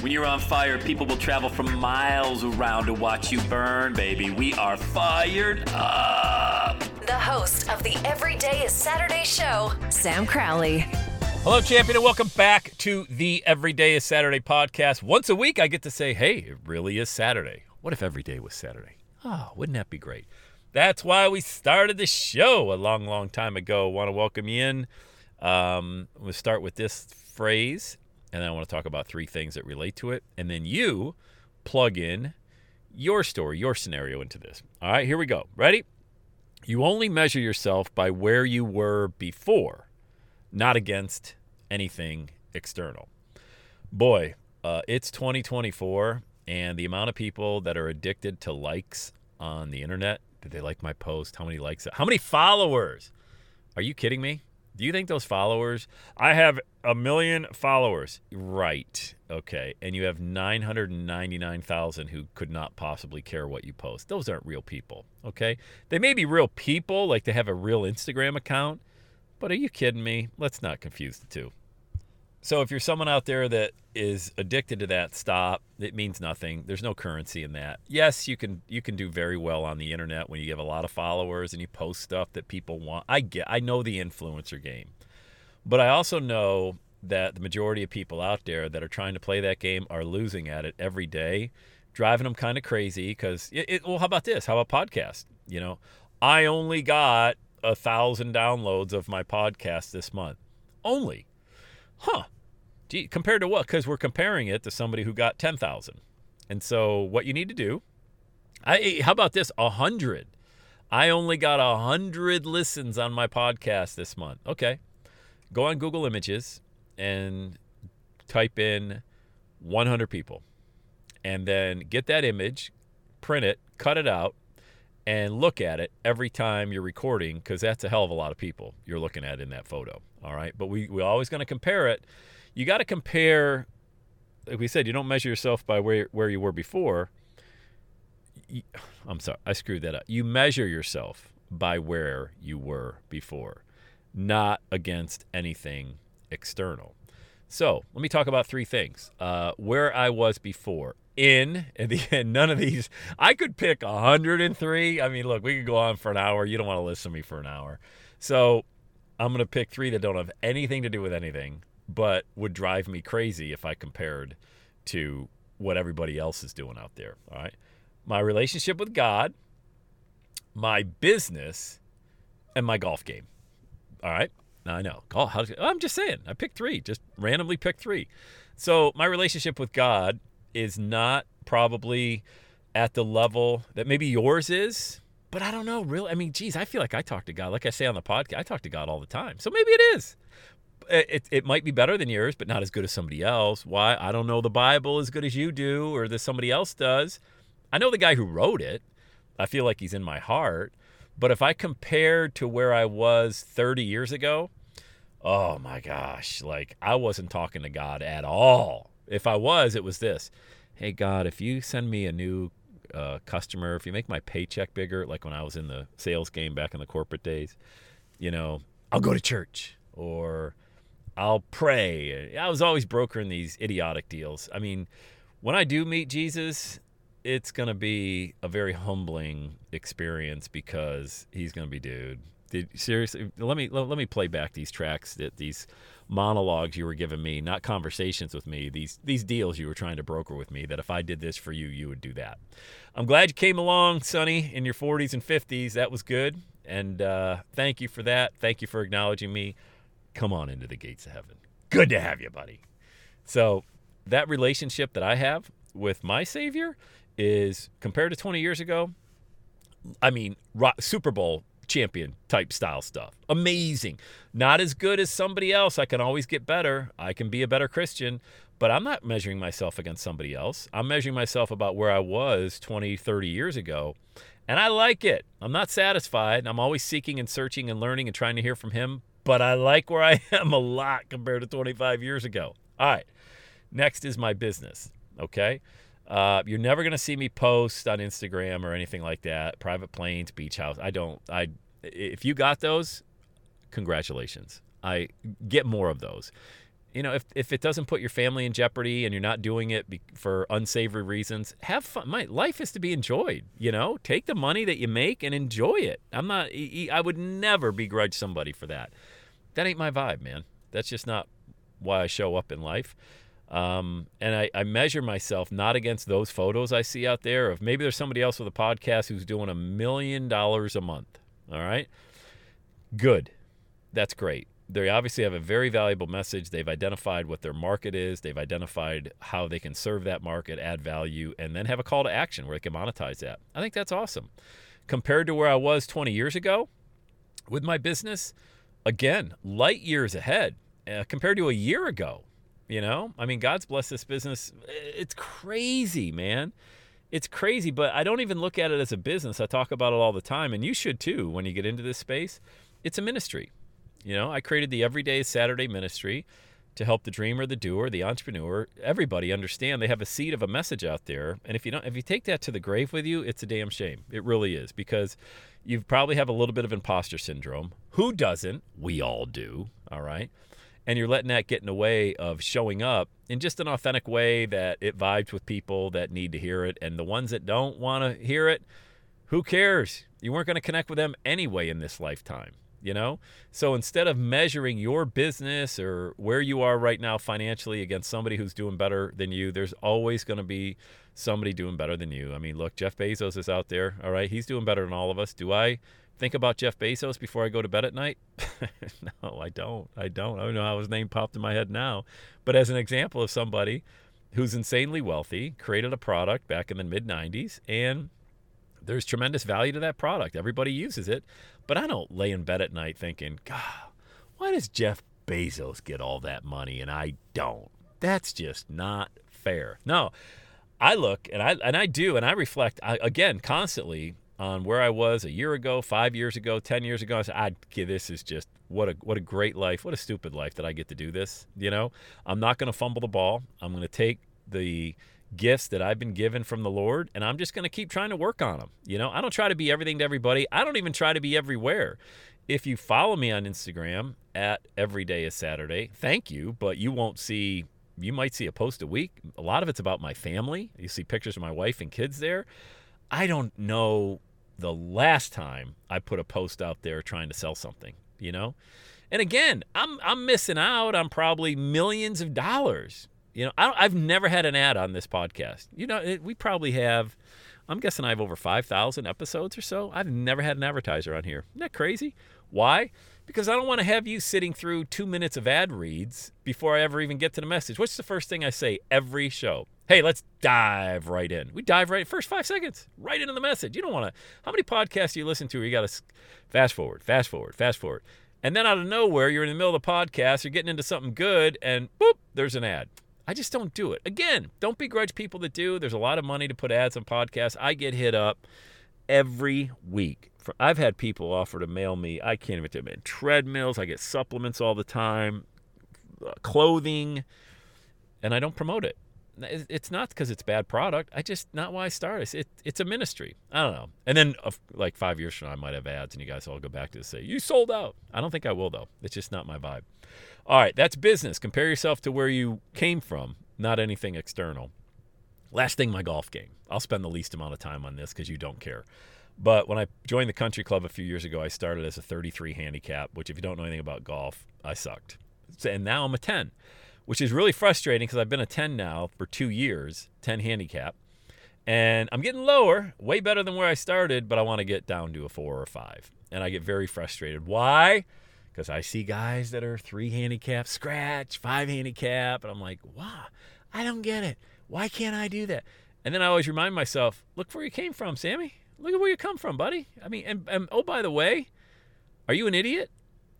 When you're on fire, people will travel from miles around to watch you burn, baby. We are fired up. The host of the Everyday is Saturday show, Sam Crowley. Hello, champion, and welcome back to the Everyday is Saturday podcast. Once a week, I get to say, hey, it really is Saturday. What if every day was Saturday? Oh, wouldn't that be great? That's why we started the show a long, long time ago. Want to welcome you in. Um, we'll start with this phrase, and I want to talk about three things that relate to it. And then you plug in your story, your scenario into this. All right, here we go. Ready? You only measure yourself by where you were before not against anything external. Boy, uh, it's 2024, and the amount of people that are addicted to likes on the internet. Did they like my post? How many likes? How many followers? Are you kidding me? Do you think those followers? I have a million followers. Right. Okay. And you have 999,000 who could not possibly care what you post. Those aren't real people. Okay. They may be real people, like they have a real Instagram account, but are you kidding me? Let's not confuse the two. So if you're someone out there that is addicted to that, stop. It means nothing. There's no currency in that. Yes, you can you can do very well on the internet when you have a lot of followers and you post stuff that people want. I get I know the influencer game. But I also know that the majority of people out there that are trying to play that game are losing at it every day, driving them kind of crazy because it, it, well, how about this? How about podcast? You know, I only got a thousand downloads of my podcast this month. Only. Huh. Gee, compared to what? Because we're comparing it to somebody who got 10,000. And so what you need to do, I how about this? A hundred. I only got a hundred listens on my podcast this month. Okay. Go on Google Images and type in 100 people. And then get that image, print it, cut it out, and look at it every time you're recording because that's a hell of a lot of people you're looking at in that photo. All right. But we, we're always going to compare it. You got to compare, like we said, you don't measure yourself by where, where you were before. I'm sorry, I screwed that up. You measure yourself by where you were before, not against anything external. So let me talk about three things. Uh, where I was before. In, at the end, none of these, I could pick 103. I mean, look, we could go on for an hour. You don't want to listen to me for an hour. So I'm going to pick three that don't have anything to do with anything, but would drive me crazy if I compared to what everybody else is doing out there. All right. My relationship with God, my business, and my golf game. All right. I know. How, I'm just saying. I picked three, just randomly picked three. So my relationship with God is not probably at the level that maybe yours is, but I don't know. Really, I mean, geez, I feel like I talk to God. Like I say on the podcast, I talk to God all the time. So maybe it is. It, it might be better than yours, but not as good as somebody else. Why? I don't know the Bible as good as you do or that somebody else does. I know the guy who wrote it. I feel like he's in my heart. But if I compared to where I was 30 years ago, oh my gosh, like I wasn't talking to God at all. If I was, it was this Hey, God, if you send me a new uh, customer, if you make my paycheck bigger, like when I was in the sales game back in the corporate days, you know, I'll go to church or I'll pray. I was always brokering these idiotic deals. I mean, when I do meet Jesus, it's going to be a very humbling experience because he's going to be, dude. Did, seriously, let me let, let me play back these tracks that these monologues you were giving me, not conversations with me. These these deals you were trying to broker with me. That if I did this for you, you would do that. I'm glad you came along, Sonny, in your 40s and 50s. That was good, and uh, thank you for that. Thank you for acknowledging me. Come on into the gates of heaven. Good to have you, buddy. So that relationship that I have with my Savior is compared to 20 years ago, I mean, Super Bowl champion type style stuff. Amazing. Not as good as somebody else. I can always get better. I can be a better Christian, but I'm not measuring myself against somebody else. I'm measuring myself about where I was 20, 30 years ago. And I like it. I'm not satisfied. I'm always seeking and searching and learning and trying to hear from him, but I like where I am a lot compared to 25 years ago. All right. Next is my business. Okay. Uh, you're never to see me post on Instagram or anything like that. Private planes, beach house. I don't. I if you got those, congratulations. I get more of those. You know, if, if it doesn't put your family in jeopardy and you're not doing it be, for unsavory reasons, have fun. My life is to be enjoyed. You know, take the money that you make and enjoy it. I'm not. I would never begrudge somebody for that. That ain't my vibe, man. That's just not why I show up in life. Um, and I, I, measure myself not against those photos I see out there of maybe there's somebody else with a podcast who's doing a million dollars a month. All right. Good. That's great. They obviously have a very valuable message. They've identified what their market is, they've identified how they can serve that market, add value, and then have a call to action where they can monetize that. I think that's awesome. Compared to where I was 20 years ago with my business, again, light years ahead uh, compared to a year ago. You know, I mean, God's blessed this business. It's crazy, man. It's crazy, but I don't even look at it as a business. I talk about it all the time, and you should too when you get into this space. It's a ministry. You know, I created the Everyday Saturday ministry to help the dreamer, the doer, the entrepreneur, everybody understand they have a seed of a message out there. And if you don't if you take that to the grave with you, it's a damn shame. It really is because you probably have a little bit of imposter syndrome. Who doesn't? We all do, all right? And you're letting that get in the way of showing up in just an authentic way that it vibes with people that need to hear it. And the ones that don't want to hear it who cares? You weren't going to connect with them anyway in this lifetime you know? So instead of measuring your business or where you are right now financially against somebody who's doing better than you there's always going to be somebody doing better than you. I mean look jeff bezos is out there all right? He's doing better than all of us. Do i think about Jeff Bezos before I go to bed at night? no, I don't. I don't. I don't know how his name popped in my head now. But as an example of somebody who's insanely wealthy, created a product back in the mid 90s, and there's tremendous value to that product. Everybody uses it. But I don't lay in bed at night thinking, God, why does Jeff Bezos get all that money and I don't? That's just not fair. No, I look and I and I do and I reflect I, again constantly on where I was a year ago, five years ago, ten years ago. I said, "I this is just what a what a great life, what a stupid life that I get to do this." You know, I'm not going to fumble the ball. I'm going to take the gifts that I've been given from the Lord, and I'm just going to keep trying to work on them. You know, I don't try to be everything to everybody. I don't even try to be everywhere. If you follow me on Instagram at Every Day is Saturday, thank you, but you won't see. You might see a post a week. A lot of it's about my family. You see pictures of my wife and kids there. I don't know the last time I put a post out there trying to sell something, you know? And again, I'm I'm missing out on probably millions of dollars. You know, I have never had an ad on this podcast. You know, it, we probably have. I'm guessing I have over 5,000 episodes or so. I've never had an advertiser on here. Isn't that crazy? Why? Because I don't want to have you sitting through two minutes of ad reads before I ever even get to the message. What's the first thing I say every show? Hey, let's dive right in. We dive right first five seconds, right into the message. You don't want to. How many podcasts do you listen to where you got to fast forward, fast forward, fast forward, and then out of nowhere you're in the middle of the podcast, you're getting into something good, and boop, there's an ad. I just don't do it. Again, don't begrudge people that do. There's a lot of money to put ads on podcasts. I get hit up every week. I've had people offer to mail me. I can't even tell you, treadmills. I get supplements all the time, uh, clothing, and I don't promote it it's not because it's bad product. I just not why I started. It, it's a ministry. I don't know. And then like five years from now, I might have ads, and you guys all go back to say you sold out. I don't think I will though. It's just not my vibe. All right, that's business. Compare yourself to where you came from, not anything external. Last thing, my golf game. I'll spend the least amount of time on this because you don't care. But when I joined the country club a few years ago, I started as a 33 handicap, which if you don't know anything about golf, I sucked. And now I'm a 10 which is really frustrating because I've been a 10 now for two years, 10 handicap. And I'm getting lower, way better than where I started, but I want to get down to a four or a five. And I get very frustrated. Why? Because I see guys that are three handicap, scratch, five handicap, and I'm like, wow, I don't get it. Why can't I do that? And then I always remind myself, look where you came from, Sammy. Look at where you come from, buddy. I mean, and, and oh, by the way, are you an idiot?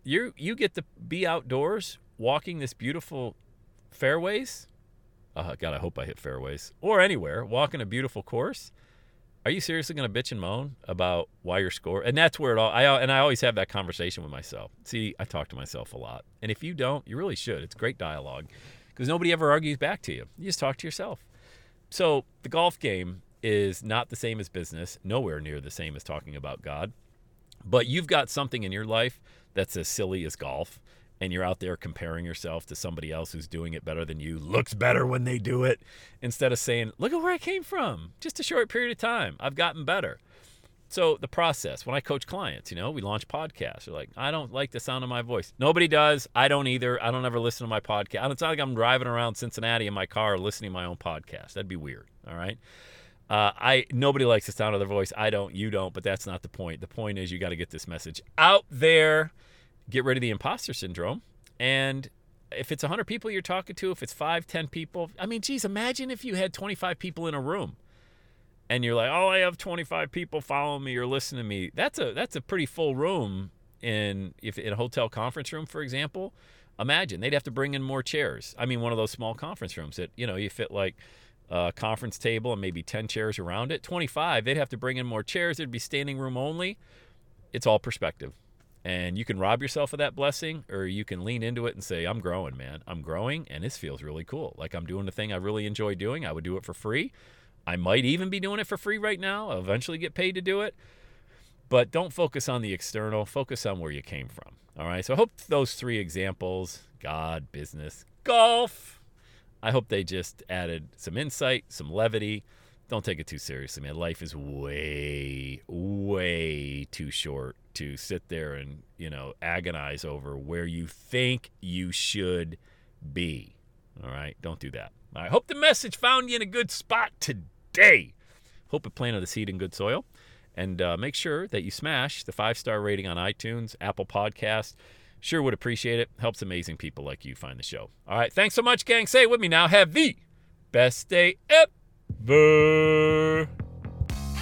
You you get to be outdoors walking this beautiful fairways. Uh, God, I hope I hit fairways or anywhere walking a beautiful course. Are you seriously going to bitch and moan about why you're score? And that's where it all. I and I always have that conversation with myself. See, I talk to myself a lot, and if you don't, you really should. It's great dialogue because nobody ever argues back to you. You just talk to yourself. So the golf game is not the same as business, nowhere near the same as talking about God. But you've got something in your life that's as silly as golf, and you're out there comparing yourself to somebody else who's doing it better than you, looks better when they do it, instead of saying, Look at where I came from. Just a short period of time. I've gotten better. So the process, when I coach clients, you know, we launch podcasts. They're like, I don't like the sound of my voice. Nobody does. I don't either. I don't ever listen to my podcast. It's not like I'm driving around Cincinnati in my car listening to my own podcast. That'd be weird. All right. Uh, I nobody likes the sound of their voice. I don't. You don't. But that's not the point. The point is you got to get this message out there. Get rid of the imposter syndrome. And if it's 100 people you're talking to, if it's five, 10 people, I mean, geez, imagine if you had 25 people in a room and you're like, oh, I have 25 people following me or listening to me. That's a that's a pretty full room in if in a hotel conference room, for example. Imagine they'd have to bring in more chairs. I mean, one of those small conference rooms that you know you fit like a conference table and maybe 10 chairs around it. 25, they'd have to bring in more chairs. There'd be standing room only. It's all perspective. And you can rob yourself of that blessing, or you can lean into it and say, I'm growing, man. I'm growing, and this feels really cool. Like I'm doing the thing I really enjoy doing. I would do it for free. I might even be doing it for free right now. I'll eventually get paid to do it. But don't focus on the external, focus on where you came from. All right. So I hope those three examples God, business, golf I hope they just added some insight, some levity. Don't take it too seriously, man. Life is way, way too short to sit there and, you know, agonize over where you think you should be. All right. Don't do that. I hope the message found you in a good spot today. Hope it planted the seed in good soil. And uh, make sure that you smash the five star rating on iTunes, Apple Podcast. Sure would appreciate it. Helps amazing people like you find the show. All right. Thanks so much, gang. Say it with me now. Have the best day ever.